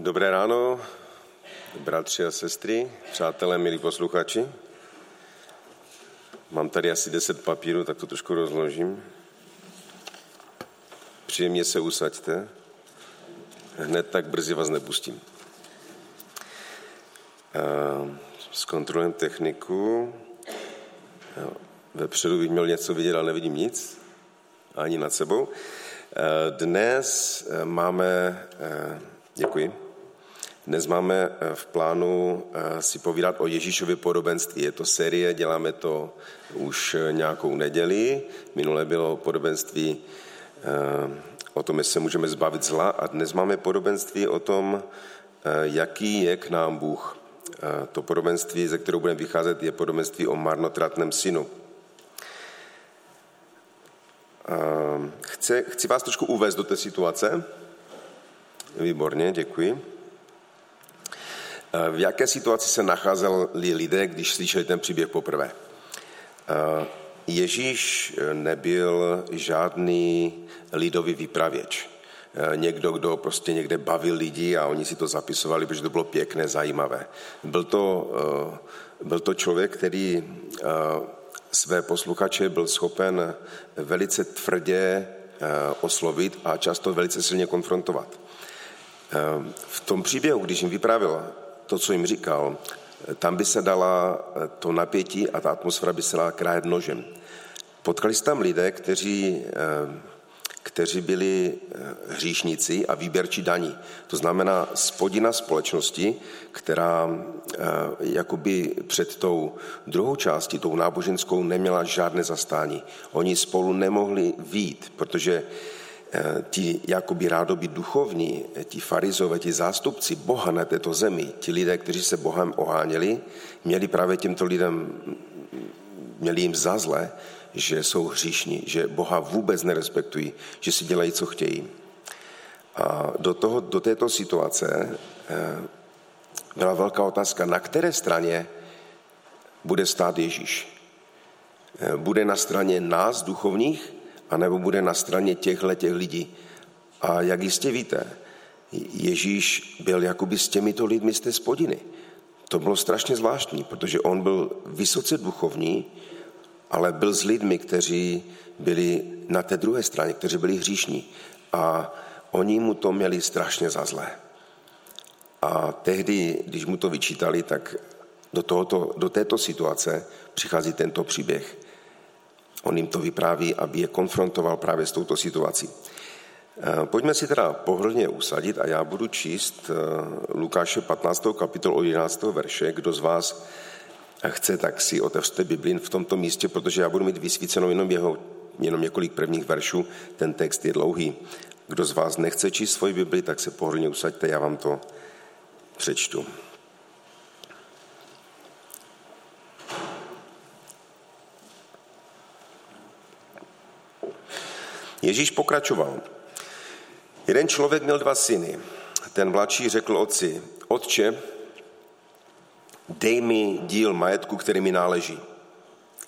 Dobré ráno, bratři a sestry, přátelé, milí posluchači. Mám tady asi 10 papírů, tak to trošku rozložím. Příjemně se usaďte. Hned tak brzy vás nepustím. Zkontrolujeme techniku. Vepředu bych měl něco vidět, ale nevidím nic. Ani nad sebou. Dnes máme, děkuji, dnes máme v plánu si povídat o Ježíšově podobenství. Je to série, děláme to už nějakou neděli. Minule bylo podobenství o tom, jestli se můžeme zbavit zla a dnes máme podobenství o tom, jaký je k nám Bůh. To podobenství, ze kterého budeme vycházet, je podobenství o marnotratném synu. Chci, chci vás trošku uvést do té situace. Výborně, děkuji. V jaké situaci se nacházeli lidé, když slyšeli ten příběh poprvé? Ježíš nebyl žádný lidový vypravěč. Někdo, kdo prostě někde bavil lidi a oni si to zapisovali, protože to bylo pěkné, zajímavé. Byl to, byl to člověk, který své posluchače byl schopen velice tvrdě oslovit a často velice silně konfrontovat. V tom příběhu, když jim vyprávěl to, co jim říkal, tam by se dala to napětí a ta atmosféra by se dala krájet nožem. Potkali se tam lidé, kteří, kteří byli hříšníci a výběrčí daní. To znamená spodina společnosti, která jakoby před tou druhou částí, tou náboženskou, neměla žádné zastání. Oni spolu nemohli vít, protože ti jakoby rádoby duchovní, ti farizové, ti zástupci Boha na této zemi, ti lidé, kteří se Bohem oháněli, měli právě těmto lidem, měli jim za zle, že jsou hříšní, že Boha vůbec nerespektují, že si dělají, co chtějí. A do, toho, do této situace byla velká otázka, na které straně bude stát Ježíš. Bude na straně nás, duchovních, anebo bude na straně těchto těch lidí. A jak jistě víte, Ježíš byl jakoby s těmito lidmi z té spodiny. To bylo strašně zvláštní, protože on byl vysoce duchovní, ale byl s lidmi, kteří byli na té druhé straně, kteří byli hříšní. A oni mu to měli strašně za zlé. A tehdy, když mu to vyčítali, tak do, tohoto, do této situace přichází tento příběh. On jim to vypráví, aby je konfrontoval právě s touto situací. Pojďme si teda pohodlně usadit a já budu číst Lukáše 15. kapitol od 11. verše. Kdo z vás chce, tak si otevřte Biblin v tomto místě, protože já budu mít vysvícenou jenom jeho jenom několik prvních veršů, ten text je dlouhý. Kdo z vás nechce číst svoji Bibli, tak se pohodlně usaďte, já vám to přečtu. Ježíš pokračoval. Jeden člověk měl dva syny. Ten mladší řekl otci, otče, dej mi díl majetku, který mi náleží.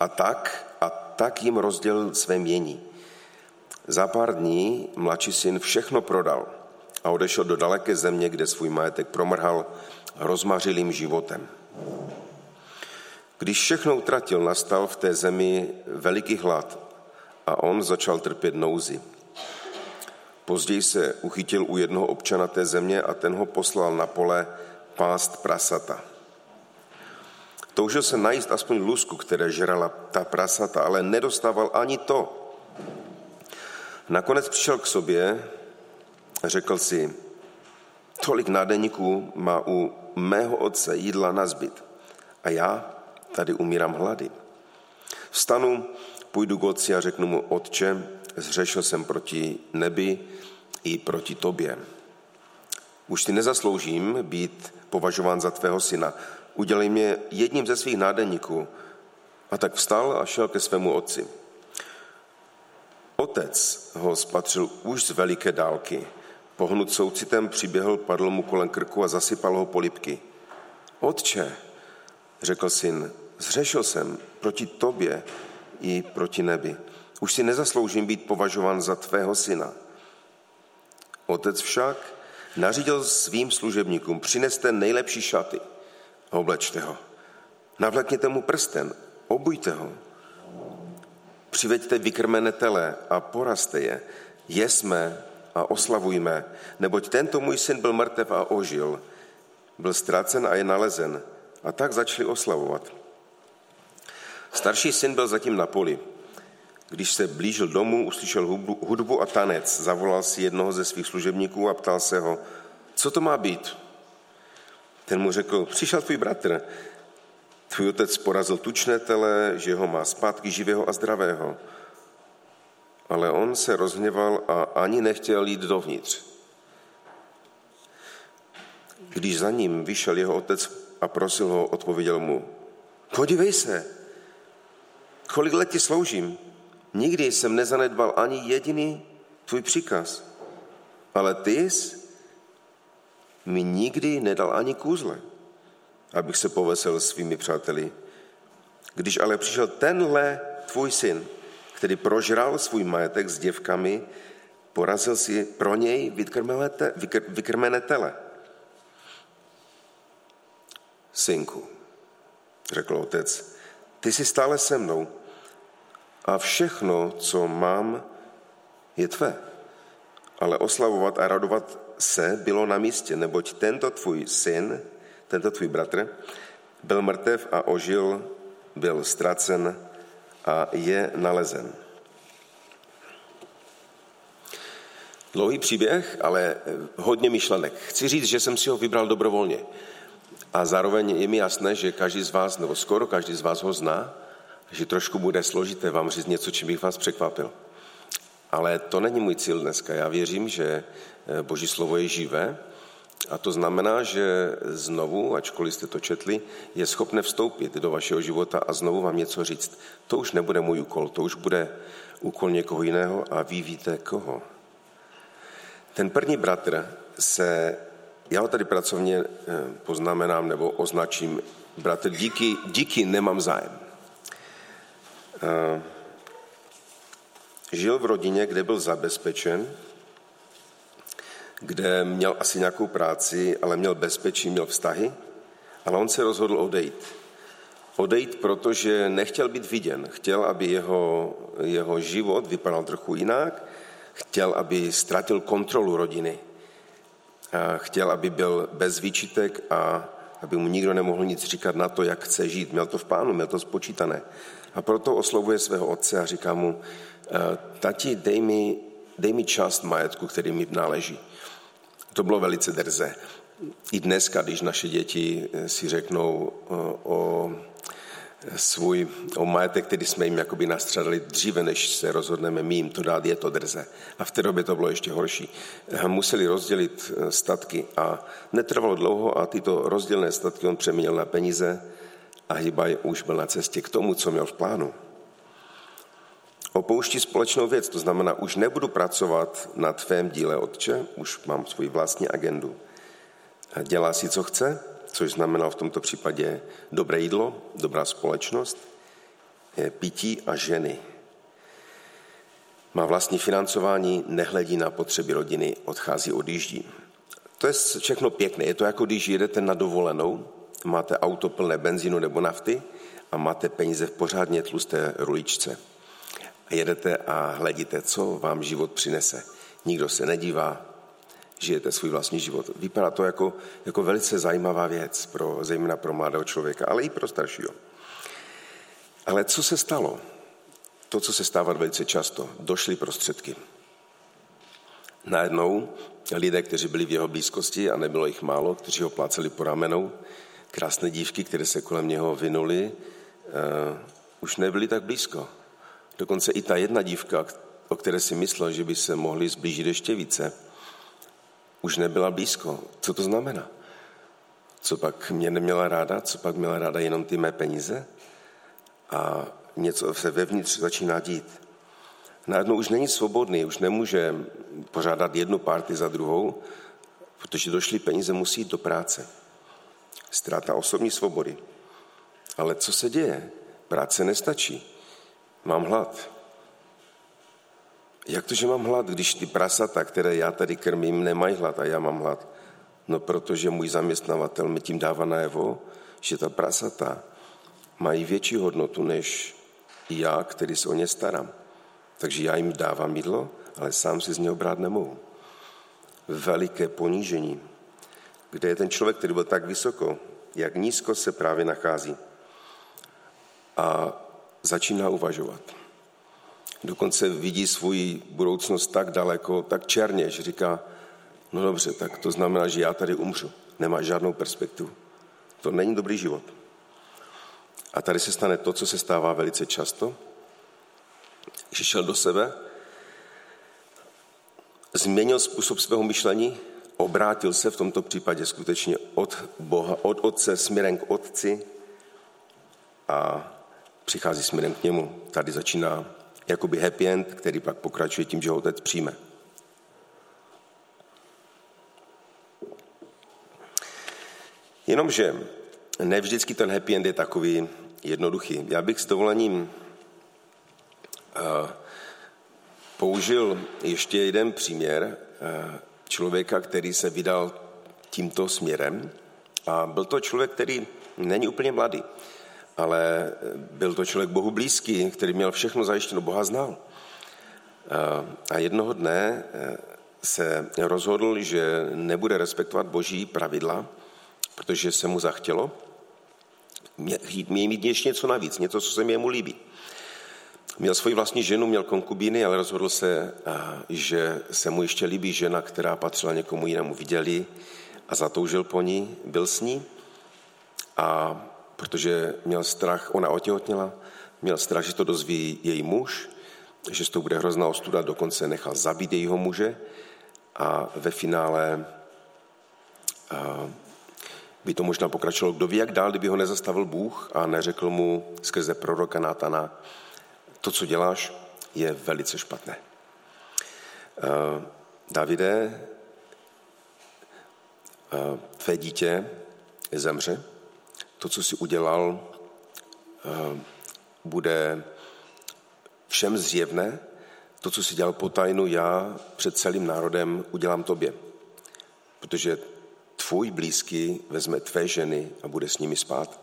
A tak, a tak jim rozdělil své mění. Za pár dní mladší syn všechno prodal a odešel do daleké země, kde svůj majetek promrhal rozmařilým životem. Když všechno utratil, nastal v té zemi veliký hlad a on začal trpět nouzy. Později se uchytil u jednoho občana té země a ten ho poslal na pole pást prasata. Toužil se najíst aspoň lusku, které žrala ta prasata, ale nedostával ani to. Nakonec přišel k sobě a řekl si, tolik nádeníků má u mého otce jídla na zbyt a já tady umírám hlady. Vstanu, půjdu k otci a řeknu mu, otče, zřešil jsem proti nebi i proti tobě. Už si nezasloužím být považován za tvého syna. Udělej mě jedním ze svých nádeníků. A tak vstal a šel ke svému otci. Otec ho spatřil už z veliké dálky. Pohnut soucitem přiběhl, padl mu kolem krku a zasypal ho polipky. Otče, řekl syn, zřešil jsem proti tobě i proti nebi. Už si nezasloužím být považován za tvého syna. Otec však nařídil svým služebníkům, přineste nejlepší šaty, oblečte ho. Navlekněte mu prsten, obujte ho. Přiveďte vykrmené tele a poraste je. Jesme a oslavujme, neboť tento můj syn byl mrtev a ožil. Byl ztracen a je nalezen. A tak začali oslavovat. Starší syn byl zatím na poli. Když se blížil domů, uslyšel hudbu a tanec. Zavolal si jednoho ze svých služebníků a ptal se ho, co to má být? Ten mu řekl, přišel tvůj bratr. Tvůj otec porazil tučné tele, že ho má zpátky živého a zdravého. Ale on se rozhněval a ani nechtěl jít dovnitř. Když za ním vyšel jeho otec a prosil ho, odpověděl mu, podívej se, kolik let ti sloužím, nikdy jsem nezanedbal ani jediný tvůj příkaz, ale ty jsi mi nikdy nedal ani kůzle, abych se povesel svými přáteli. Když ale přišel tenhle tvůj syn, který prožral svůj majetek s děvkami, porazil si pro něj vykrmené tele. Synku, řekl otec, ty jsi stále se mnou a všechno, co mám, je tvé. Ale oslavovat a radovat se bylo na místě, neboť tento tvůj syn, tento tvůj bratr, byl mrtev a ožil, byl ztracen a je nalezen. Dlouhý příběh, ale hodně myšlenek. Chci říct, že jsem si ho vybral dobrovolně. A zároveň je mi jasné, že každý z vás, nebo skoro každý z vás ho zná, že trošku bude složité vám říct něco, čím bych vás překvapil. Ale to není můj cíl dneska. Já věřím, že eh, Boží slovo je živé a to znamená, že znovu, ačkoliv jste to četli, je schopné vstoupit do vašeho života a znovu vám něco říct. To už nebude můj úkol, to už bude úkol někoho jiného a vy víte koho. Ten první bratr se, já ho tady pracovně eh, poznamenám nebo označím, bratr, díky, díky nemám zájem. Eh, žil v rodině, kde byl zabezpečen, kde měl asi nějakou práci, ale měl bezpečí, měl vztahy, ale on se rozhodl odejít. Odejít, protože nechtěl být viděn. Chtěl, aby jeho, jeho život vypadal trochu jinak, chtěl, aby ztratil kontrolu rodiny. A chtěl, aby byl bez výčitek a aby mu nikdo nemohl nic říkat na to, jak chce žít. Měl to v plánu, měl to spočítané. A proto oslovuje svého otce a říká mu, eh, tati, dej mi, dej mi část majetku, který mi náleží. To bylo velice drze. I dneska, když naše děti eh, si řeknou eh, o svůj o majetek, který jsme jim jakoby nastřadali dříve, než se rozhodneme my jim to dát, je to drze. A v té době to bylo ještě horší. Museli rozdělit statky a netrvalo dlouho a tyto rozdělené statky on přeměnil na peníze a Hibaj už byl na cestě k tomu, co měl v plánu. Opouští společnou věc, to znamená, už nebudu pracovat na tvém díle, otče, už mám svůj vlastní agendu. Dělá si, co chce, což znamená v tomto případě dobré jídlo, dobrá společnost, pití a ženy. Má vlastní financování, nehledí na potřeby rodiny, odchází, odjíždí. To je všechno pěkné. Je to jako když jedete na dovolenou máte auto plné benzínu nebo nafty a máte peníze v pořádně tlusté ruličce. A jedete a hledíte, co vám život přinese. Nikdo se nedívá, žijete svůj vlastní život. Vypadá to jako, jako velice zajímavá věc, pro, zejména pro mladého člověka, ale i pro staršího. Ale co se stalo? To, co se stává velice často, došly prostředky. Najednou lidé, kteří byli v jeho blízkosti, a nebylo jich málo, kteří ho pláceli po ramenou, krásné dívky, které se kolem něho vynuly, uh, už nebyly tak blízko. Dokonce i ta jedna dívka, o které si myslel, že by se mohli zblížit ještě více, už nebyla blízko. Co to znamená? Co pak mě neměla ráda? Co pak měla ráda jenom ty mé peníze? A něco se vevnitř začíná dít. Najednou už není svobodný, už nemůže pořádat jednu party za druhou, protože došly peníze, musí jít do práce ztráta osobní svobody. Ale co se děje? Práce nestačí. Mám hlad. jak to, že mám hlad, když ty prasata, které já tady krmím, nemají hlad a já mám hlad? No protože můj zaměstnavatel mi tím dává najevo, že ta prasata mají větší hodnotu než já, který se o ně starám. Takže já jim dávám jídlo, ale sám si z něho brát nemohu. Veliké ponížení, kde je ten člověk, který byl tak vysoko, jak nízko se právě nachází. A začíná uvažovat. Dokonce vidí svůj budoucnost tak daleko, tak černě, že říká, no dobře, tak to znamená, že já tady umřu. Nemá žádnou perspektivu. To není dobrý život. A tady se stane to, co se stává velice často, že šel do sebe, změnil způsob svého myšlení, obrátil se v tomto případě skutečně od Boha, od Otce směrem k Otci a přichází směrem k němu. Tady začíná jakoby happy end, který pak pokračuje tím, že ho Otec přijme. Jenomže ne vždycky ten happy end je takový jednoduchý. Já bych s dovolením eh, použil ještě jeden příměr eh, člověka, který se vydal tímto směrem. A byl to člověk, který není úplně mladý, ale byl to člověk Bohu blízký, který měl všechno zajištěno, Boha znal. A jednoho dne se rozhodl, že nebude respektovat boží pravidla, protože se mu zachtělo měl mít něco navíc, něco, co se jemu líbí. Měl svoji vlastní ženu, měl konkubíny, ale rozhodl se, že se mu ještě líbí žena, která patřila někomu jinému. Viděli a zatoužil po ní, byl s ní a protože měl strach, ona otěhotněla, měl strach, že to dozví její muž, že to bude hrozná ostuda, dokonce nechal zabít jejího muže a ve finále by to možná pokračovalo. Kdo ví, jak dál, kdyby ho nezastavil Bůh a neřekl mu skrze proroka Nátana, to, co děláš, je velice špatné. Uh, Davide, uh, tvé dítě zemře. To, co jsi udělal, uh, bude všem zjevné. To, co jsi dělal po tajnu, já před celým národem udělám tobě. Protože tvůj blízký vezme tvé ženy a bude s nimi spát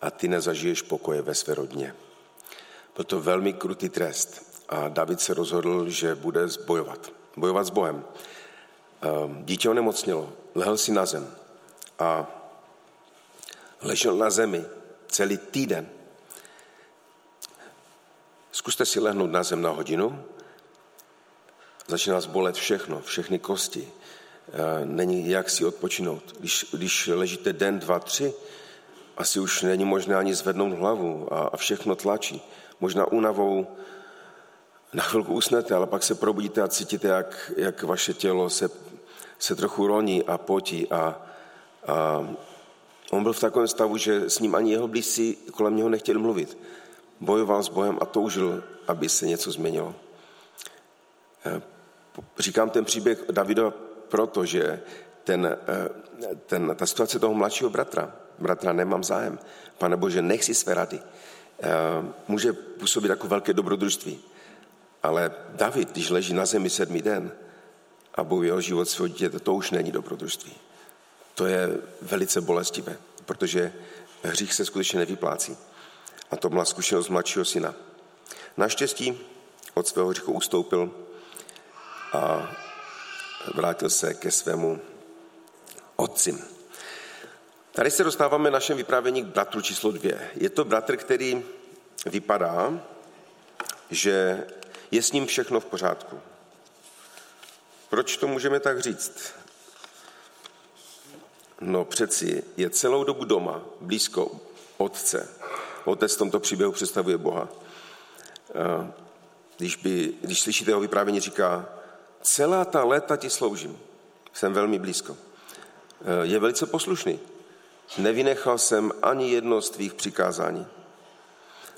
a ty nezažiješ pokoje ve své rodině. Byl to velmi krutý trest a David se rozhodl, že bude bojovat. Bojovat s Bohem. Ehm, dítě onemocnilo, lehl si na zem a ležel na zemi celý týden. Zkuste si lehnout na zem na hodinu, začíná zbolet všechno, všechny kosti, Eh, není jak si odpočinout. Když, když ležíte den, dva, tři, asi už není možné ani zvednout hlavu a, a všechno tlačí. Možná únavou na chvilku usnete, ale pak se probudíte a cítíte, jak, jak vaše tělo se, se trochu roní a potí. A, a on byl v takovém stavu, že s ním ani jeho blízcí kolem něho nechtěli mluvit. Bojoval s Bohem a toužil, aby se něco změnilo. Eh, říkám ten příběh Davida protože ten, eh, ten, ta situace toho mladšího bratra, bratra nemám zájem, pane Bože, nech si své rady, může působit jako velké dobrodružství. Ale David, když leží na zemi sedmý den a bojuje o život svého dítěte, to už není dobrodružství. To je velice bolestivé, protože hřích se skutečně nevyplácí. A to byla zkušenost mladšího syna. Naštěstí od svého hříchu ustoupil a vrátil se ke svému otci. Tady se dostáváme našem vyprávění k bratru číslo dvě. Je to bratr, který vypadá, že je s ním všechno v pořádku. Proč to můžeme tak říct? No přeci je celou dobu doma, blízko otce. Otec v tomto příběhu představuje Boha. Když, by, když slyšíte jeho vyprávění, říká, celá ta léta ti sloužím. Jsem velmi blízko. Eh, je velice poslušný. Nevynechal jsem ani jedno z tvých přikázání.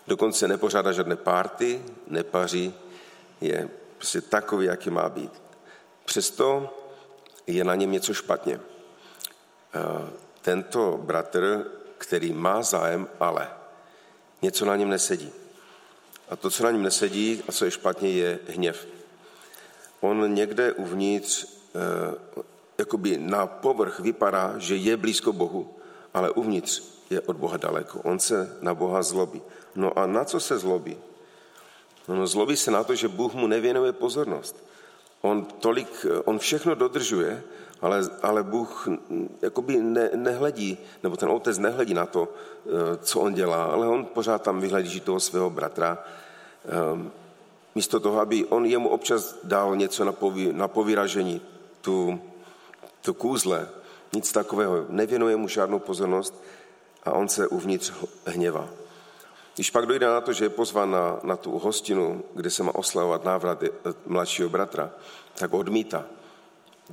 Dokonce nepořádá žádné párty, nepaří, je prostě takový, jaký má být. Přesto je na něm něco špatně. Eh, tento bratr, který má zájem, ale něco na něm nesedí. A to, co na něm nesedí a co je špatně, je hněv. on někde uvnitř, eh, jakoby na povrch vypadá, že je blízko Bohu, ale uvnitř je od Boha daleko. On se na Boha zlobí. No a na co se zlobí? No, zlobí se na to, že Bůh mu nevěnuje pozornost. On, tolik, on všechno dodržuje, ale, ale Bůh jakoby ne, nehledí, nebo ten otec nehledí na to, eh, co on dělá, ale on pořád tam vyhledí toho svého bratra. Ehm, místo toho, aby on jemu občas dal něco na, pový, na povyražení, tu, tu kůzle, nic takového, nevěnuje mu žádnou pozornost a on se uvnitř hněvá. Když pak dojde na to, že je pozvan na, na tu hostinu, kde se má oslavovat návrat eh, mladšího bratra, tak odmítá.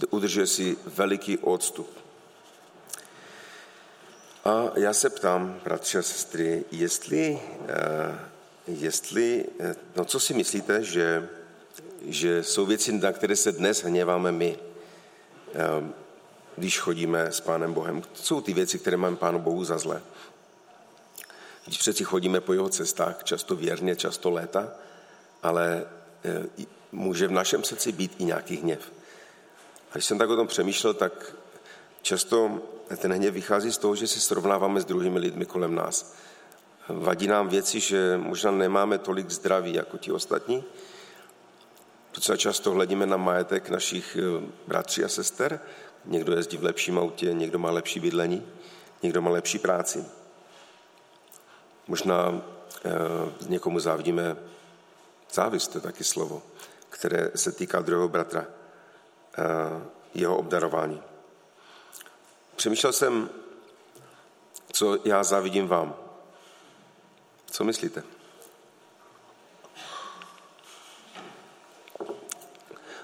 Udržuje si veliký odstup. A já se ptám, bratři a sestry, jestli, eh, jestli eh, no co si myslíte, že, že jsou věci, na které se dnes hněváme my, když chodíme s Pánem Bohem. Jsou ty věci, které máme Pánu Bohu za zlé? Když přeci chodíme po jeho cestách, často věrně, často léta, ale e, může v našem srdci být i nějaký hněv. A když jsem tak o tom přemýšlel, tak často ten hněv vychází z toho, že se srovnáváme s druhými lidmi kolem nás. Vadí nám věci, že možná nemáme tolik zdraví jako ti ostatní. Docela často hledíme na majetek našich e, bratří a sester. Někdo jezdí v lepším autě, někdo má lepší bydlení, někdo má lepší práci. Možná eh, někomu závidíme závist, to je taky slovo, které se týká druhého bratra, eh, jeho obdarování. Přemýšlel jsem, co já závidím vám. Co myslíte?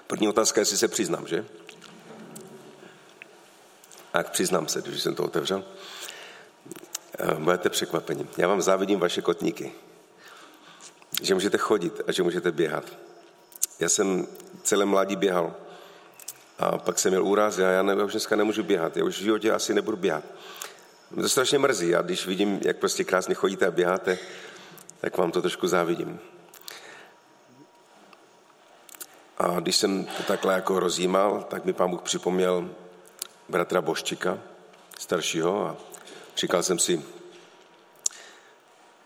První otázka, jestli se přiznám, že? Tak přiznám se, když jsem to otevřel. Eh, budete překvapeni. Já vám závidím vaše kotníky. Že můžete chodit a že můžete běhat. Já jsem celé mládí běhal. A pak jsem měl úraz a já, ne, já už dneska nemůžu běhat. Já už v životě asi nebudu běhat. Mě to strašně mrzí a když vidím, jak prostě krásně chodíte a běháte, tak vám to trošku závidím. A když jsem to takhle jako rozjímal, tak mi pán Bůh připomněl bratra Boščika, staršího, a Říkal jsem si,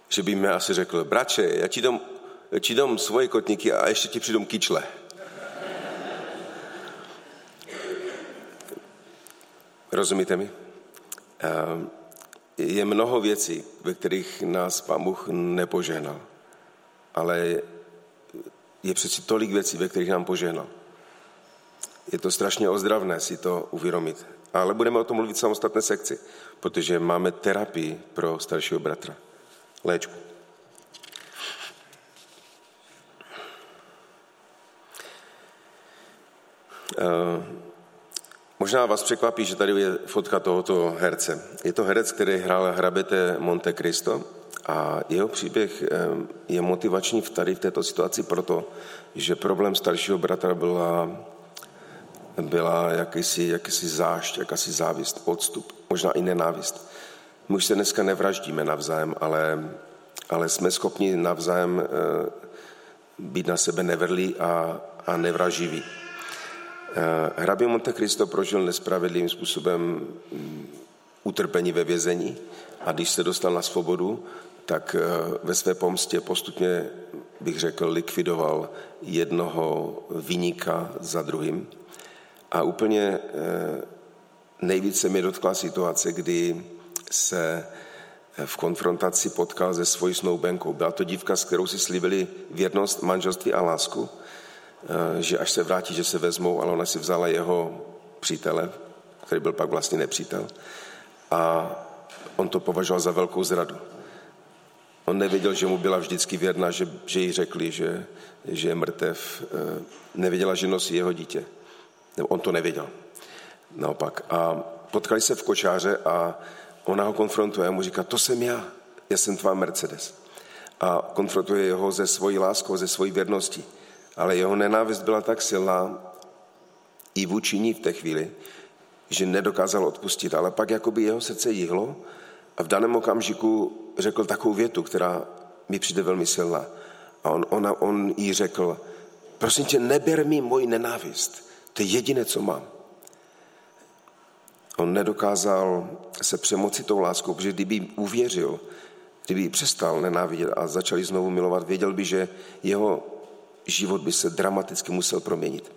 že by mi asi řekl, brače, já ti já ti dám svoje kotníky a ještě ti přidám kyčle. Rozumíte mi? Je mnoho věcí, ve kterých nás Pán Bůh nepožehnal. Ale je přeci tolik věcí, ve kterých nám požehnal. Je to strašně ozdravné si to uvědomit. Ale budeme o tom mluvit v samostatné sekci, protože máme terapii pro staršího bratra. Léčbu. Uh, možná vás překvapí, že tady je fotka tohoto herce. Je to herec, který hrál hrabete Monte Cristo a jeho příběh eh, je motivační v tady v této situaci proto, že problém staršího bratra byla byla jakýsi, jakýsi zášť, jakási závist, odstup, možná i nenávist. My už se dneska nevraždíme navzájem, ale, ale jsme schopni navzájem eh, být na sebe nevrlí a, a nevraživí. Eh, hrabě Monte Cristo prožil nespravedlivým způsobem mm, utrpení ve vězení a když se dostal na svobodu, tak eh, ve své pomstě postupně, bych řekl, likvidoval jednoho vyníka za druhým. A úplně eh, nejvíce mě dotkla situace, kdy se eh, v konfrontaci potkal se svojí snoubenkou. Byla to dívka, s kterou si slíbili věrnost, manželství a lásku, eh, že až se vrátí, že se vezmou, ale ona si vzala jeho přítele, který byl pak vlastně nepřítel. A on to považoval za velkou zradu. On nevěděl, že mu byla vždycky věrná, že, že jí řekli, že, že je mrtev. Nevěděla, že nosí jeho dítě. Nebo on to nevěděl. Naopak. A potkali se v kočáře a ona ho konfrontuje a mu říká, to jsem já, já jsem tvá Mercedes. A konfrontuje jeho ze svojí láskou, ze svojí věrností. Ale jeho nenávist byla tak silná i vůči ní v té chvíli, že nedokázal odpustit. Ale pak jakoby jeho srdce jihlo a v daném okamžiku řekl takovou větu, která mi přijde velmi silná. A on, ona, on jí řekl, Prosím tě, neber mi moji nenávist. To je jediné, co mám. On nedokázal se přemoci tou láskou, protože kdyby uvěřil, kdyby přestal nenávidět a začali znovu milovat, věděl by, že jeho život by se dramaticky musel proměnit.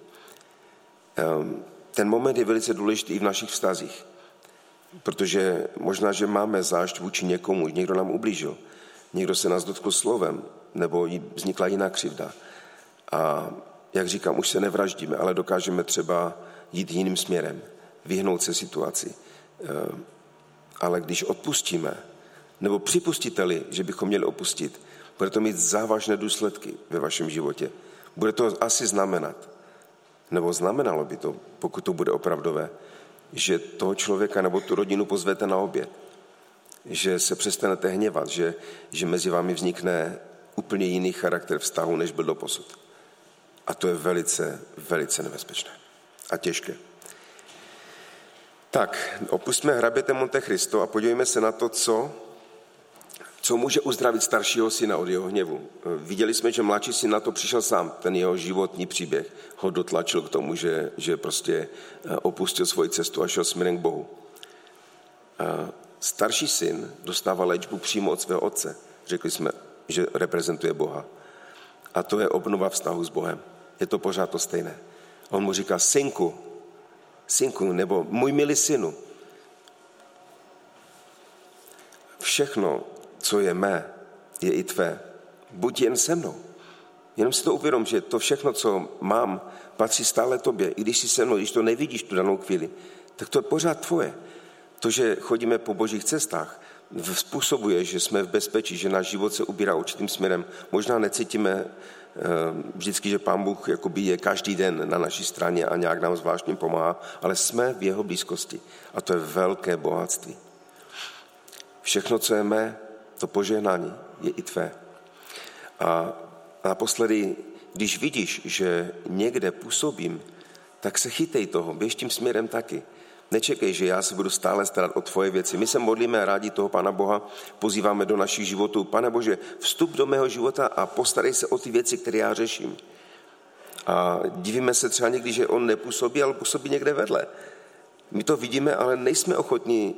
Ehm, ten moment je velice důležitý i v našich vztazích, protože možná, že máme zášť vůči někomu, někdo nám ublížil, někdo se nás dotkl slovem, nebo vznikla jiná křivda. A jak říkám, už se nevraždíme, ale dokážeme třeba jít jiným směrem, vyhnout se situaci. Ehm, ale když odpustíme, nebo připustiteli, že bychom měli opustit, bude to mít závažné důsledky ve vašem životě. Bude to asi znamenat, nebo znamenalo by to, pokud to bude opravdové, že toho člověka nebo tu rodinu pozvete na oběd, že se přestanete hněvat, že, že mezi vámi vznikne úplně jiný charakter vztahu, než byl do posud. A to je velice, velice nebezpečné a těžké. Tak, opustíme hraběte Monte Cristo a podívejme se na to, co co může uzdravit staršího syna od jeho hněvu. Viděli jsme, že mladší syn na to přišel sám, ten jeho životní příběh ho dotlačil k tomu, že, že prostě eh, opustil svoji cestu a šel směrem k Bohu. Starší syn dostává léčbu přímo od svého otce. Řekli jsme, že reprezentuje Boha. A to je obnova vztahu s Bohem. Je to pořád to stejné. On mu říká, synku, synku, nebo můj milý synu. Všechno, co je mé, je i tvé. Buď jen se mnou. Jenom si to uvědom, že to všechno, co mám, patří stále tobě. I když jsi se mnou, když to nevidíš tu danou chvíli, tak to je pořád tvoje. To, že chodíme po božích cestách, způsobuje, že jsme v bezpečí, že náš život se ubírá určitým směrem. Možná necítíme vždycky, že Pán Bůh jakoby je každý den na naší straně a nějak nám zvláštně pomáhá, ale jsme v jeho blízkosti. A to je velké bohatství. Všechno, co je mé, to požehnání je i tvé. A naposledy, když vidíš, že někde působím, tak se chytej toho, běž tím směrem taky. Nečekej, že já se budu stále starat o tvoje věci. My se modlíme a rádi toho Pana Boha pozýváme do našich životů. Pane Bože, vstup do mého života a postarej se o ty věci, které já řeším. A divíme se třeba někdy, že on nepůsobí, ale působí někde vedle. My to vidíme, ale nejsme ochotní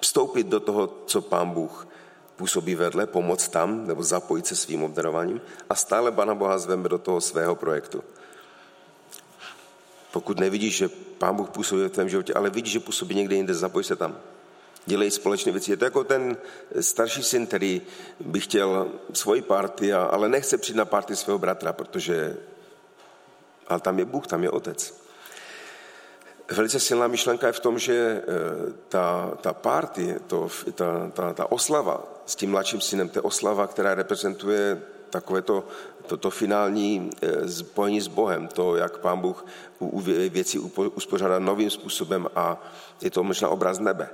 vstoupit do toho, co pán Bůh působí vedle, pomoct tam, nebo zapojit se svým obdarováním a stále Pana Boha zveme do toho svého projektu. Pokud nevidíš, že Pán Bůh působí v tvém životě, ale vidíš, že působí někde jinde, zapoj se tam. Dělej společné věci. Je to jako ten starší syn, který by chtěl svoji party, ale nechce přijít na party svého bratra, protože ale tam je Bůh, tam je otec. Velice silná myšlenka je v tom, že eh, ta, ta party, to, ta, ta, ta oslava s tím mladším synem, to je oslava, která reprezentuje takové to, to, to finální eh, spojení s Bohem, to, jak Pán Bůh věci uspořádá novým způsobem a je to možná obraz nebe.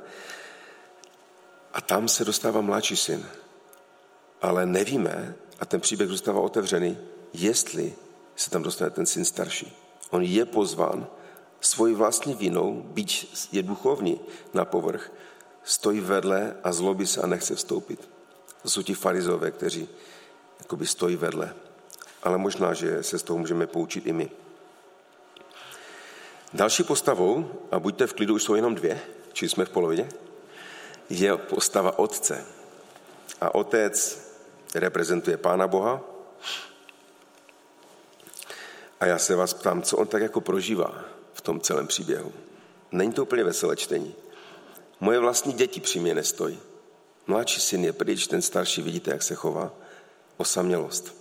A tam se dostává mladší syn. Ale nevíme, a ten příběh zůstává otevřený, jestli se tam dostane ten syn starší. On je pozván, svoji vlastní vinou, byť je duchovní na povrch, stojí vedle a zlobí se a nechce vstoupit. To jsou ti farizové, kteří jakoby stojí vedle. Ale možná, že se z toho můžeme poučit i my. Další postavou, a buďte v klidu, už jsou jenom dvě, či jsme v polovině, je postava otce. A otec reprezentuje Pána Boha. A já se vás ptám, co on tak jako prožívá v tom celém příběhu. Není to úplně veselé čtení. Moje vlastní děti při mě nestojí. Mladší syn je pryč, ten starší, vidíte, jak se chová. Osamělost.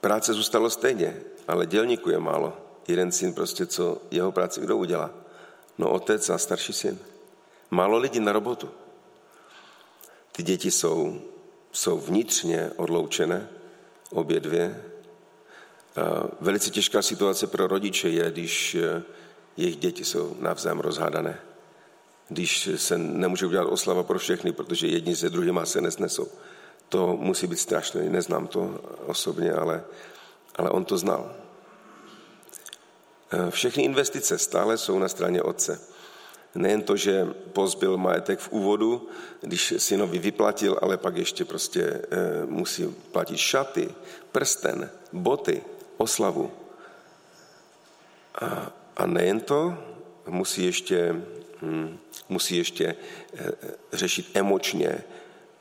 Práce zůstalo stejně, ale dělníku je málo. Jeden syn prostě, co jeho práci kdo udělá? No otec a starší syn. Málo lidí na robotu. Ty děti jsou, jsou vnitřně odloučené, obě dvě, Velice těžká situace pro rodiče je, když eh, jejich děti jsou navzájem rozhádané. Když se nemůže udělat oslava pro všechny, protože jedni se druhýma se nesnesou. To musí být strašné. Neznám to osobně, ale, ale on to znal. Eh, všechny investice stále jsou na straně otce. Nejen to, že pozbyl majetek v úvodu, když synovi vyplatil, ale pak ještě prostě e, musí platit šaty, prsten, boty, oslavu. A, a nejen to, musí ještě, hm, musí ještě e, řešit emočně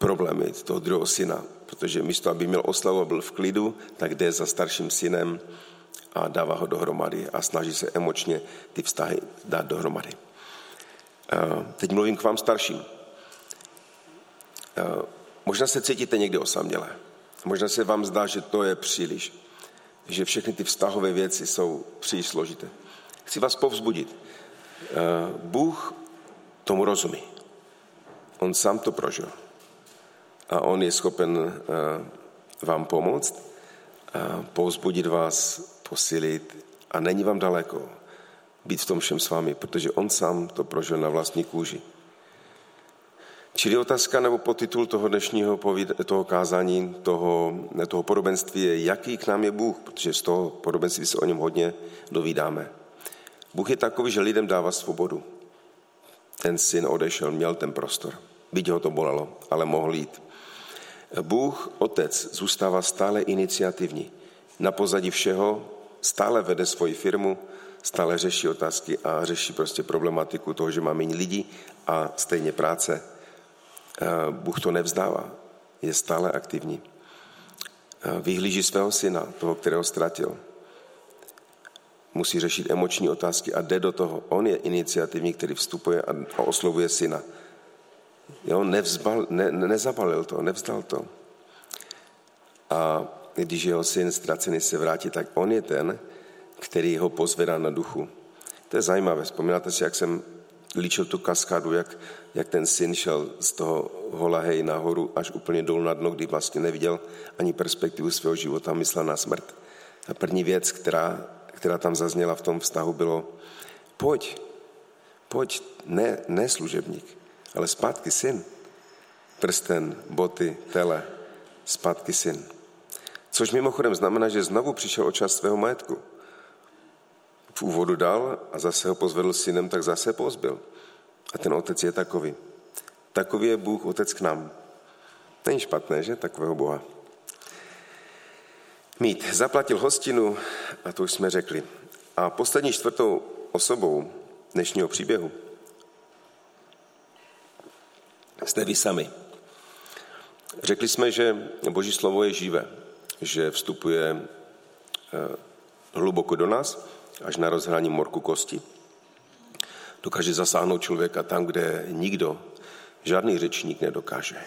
problémy toho druhého syna, protože místo, aby měl oslavu a byl v klidu, tak jde za starším synem a dává ho dohromady a snaží se emočně ty vztahy dát dohromady. Teď mluvím k vám starším. Možná se cítíte někdy osamělé. Možná se vám zdá, že to je příliš. Že všechny ty vztahové věci jsou příliš složité. Chci vás povzbudit. Bůh tomu rozumí. On sám to prožil. A on je schopen vám pomoct, povzbudit vás, posilit a není vám daleko být v tom všem s vámi, protože on sám to prožil na vlastní kůži. Čili otázka nebo podtitul toho dnešního toho kázání, toho, toho podobenství je, jaký k nám je Bůh, protože z toho podobenství se o něm hodně dovídáme. Bůh je takový, že lidem dává svobodu. Ten syn odešel, měl ten prostor. Byť ho to bolelo, ale mohl jít. Bůh, otec, zůstává stále iniciativní. Na pozadí všeho stále vede svoji firmu, stále řeší otázky a řeší prostě problematiku toho, že má méně lidí a stejně práce. Bůh to nevzdává, je stále aktivní. Vyhlíží svého syna, toho, kterého ztratil. Musí řešit emoční otázky a jde do toho. On je iniciativní, který vstupuje a oslovuje syna. Jo, nevzbal, ne, nezabalil to, nevzdal to. A když jeho syn ztracený se vrátí, tak on je ten, který ho pozvedá na duchu. To je zajímavé. Vzpomínáte si, jak jsem líčil tu kaskádu, jak, jak ten syn šel z toho holahej nahoru až úplně dolů na dno, kdy vlastně neviděl ani perspektivu svého života, myslel na smrt. A první věc, která, která tam zazněla v tom vztahu, bylo pojď, pojď, ne, ne služebník, ale zpátky syn. Prsten, boty, tele, zpátky syn. Což mimochodem znamená, že znovu přišel o část svého majetku v úvodu dal a zase ho pozvedl synem, tak zase pozbyl. A ten otec je takový. Takový je Bůh otec k nám. Není špatné, že? Takového Boha. Mít. Zaplatil hostinu, a to už jsme řekli. A poslední čtvrtou osobou dnešního příběhu jste vy sami. Řekli jsme, že Boží slovo je živé, že vstupuje eh, hluboko do nás až na rozhrání morku kosti. Dokáže zasáhnout člověka tam, kde nikdo, žádný řečník nedokáže.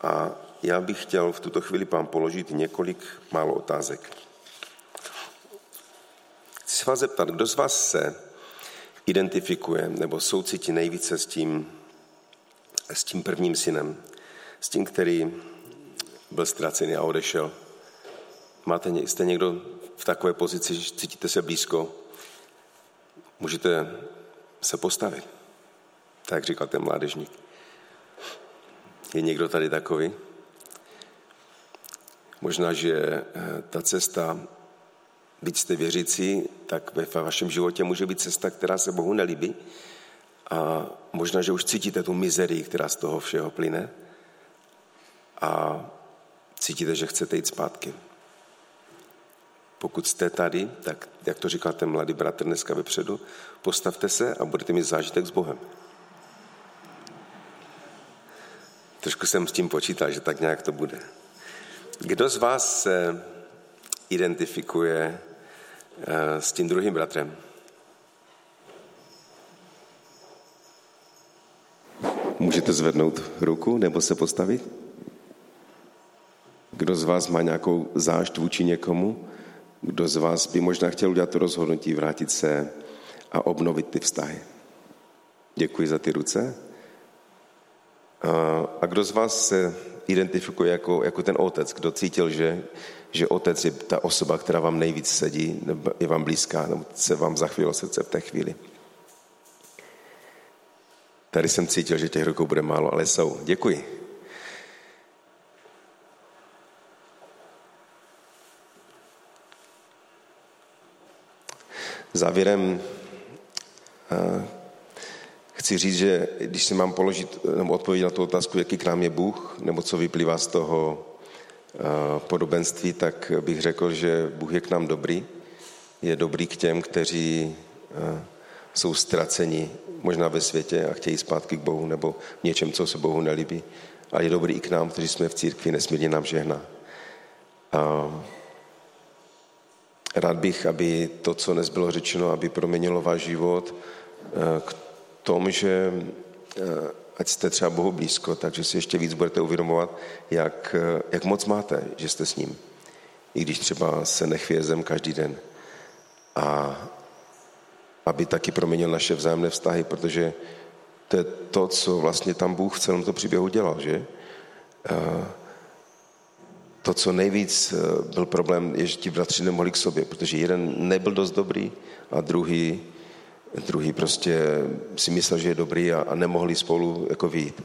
A já bych chtěl v tuto chvíli vám položit několik málo otázek. Chci se vás zeptat, kdo z vás se identifikuje nebo soucití nejvíce s tím, s tím prvním synem, s tím, který byl ztracený a odešel. Máte, jste někdo v takové pozici, že cítíte se blízko, můžete se postavit. Tak říkal ten mládežník. Je někdo tady takový? Možná, že eh, ta cesta, byť jste věřící, tak ve vašem životě může být cesta, která se Bohu nelíbí. A možná, že už cítíte tu mizerii, která z toho všeho plyne. A cítíte, že chcete jít zpátky. Pokud jste tady, tak, jak to říkal ten mladý bratr dneska vepředu, postavte se a budete mít zážitek s Bohem. Trošku jsem s tím počítal, že tak nějak to bude. Kdo z vás se identifikuje eh, s tím druhým bratrem? Můžete zvednout ruku nebo se postavit? Kdo z vás má nějakou zášť vůči někomu? Kdo z vás by možná chtěl udělat to rozhodnutí, vrátit se a obnovit ty vztahy? Děkuji za ty ruce. A kdo z vás se identifikuje jako, jako ten otec, kdo cítil, že, že otec je ta osoba, která vám nejvíc sedí, je vám blízká, nebo se vám zachvílo srdce v té chvíli? Tady jsem cítil, že těch rukou bude málo, ale jsou. Děkuji. Závěrem eh, chci říct, že když si mám položit nebo odpovědět na tu otázku, jaký k nám je Bůh, nebo co vyplývá z toho uh, podobenství, tak bych řekl, že Bůh je k nám dobrý. Je dobrý k těm, kteří uh, jsou ztraceni možná ve světě a chtějí zpátky k Bohu nebo v něčem, co se Bohu nelíbí. A je dobrý i k nám, kteří jsme v církvi, nesmírně nám žehná. A rád bych, aby to, co dnes bylo řečeno, aby proměnilo váš život eh, k tomu, že eh, ať jste třeba Bohu blízko, takže si ještě víc budete uvědomovat, jak, eh, jak moc máte, že jste s ním. I když třeba se nechvěje zem každý den. A aby taky proměnil naše vzájemné vztahy, protože to je to, co vlastně tam Bůh v celém tom příběhu dělal, že? To, co nejvíc e, byl problém, je, že ti bratři nemohli k sobě, protože jeden nebyl dost dobrý a druhý, druhý prostě si myslel, že je dobrý a, a nemohli spolu jako vyjít.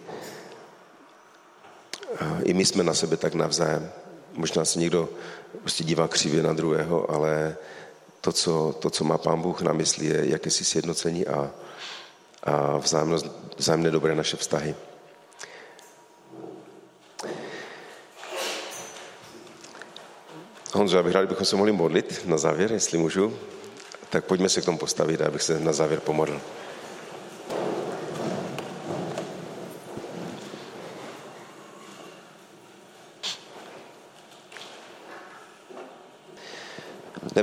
I my jsme na sebe tak navzájem. Možná se někdo prostě dívá křivě na druhého, ale to, co, to, co má pán Bůh na mysli, je jakési sjednocení a, a vzájemnost, vzájemné dobré naše vztahy. Honzo, já bych rád, bychom se mohli modlit na závěr, jestli můžu. Tak pojďme se k tomu postavit, abych se na závěr pomodlil.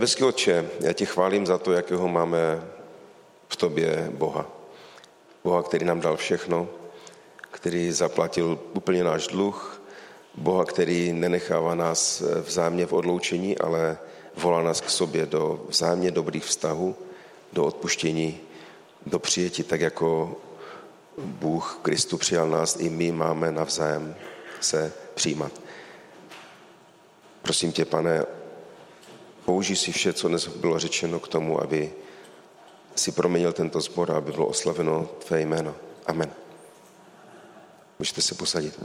Nebeský Otče, já tě chválím za to, jakého máme v tobě Boha. Boha, který nám dal všechno, který zaplatil úplně náš dluh, Boha, který nenechává nás vzájemně v odloučení, ale volá nás k sobě do vzájemně dobrých vztahů, do odpuštění, do přijetí, tak jako Bůh Kristu přijal nás, i my máme navzájem se přijímat. Prosím tě, pane, použij si vše, co dnes bylo řečeno k tomu, aby si proměnil tento zbor, aby bylo oslaveno tvé jméno. Amen. Můžete se posadit.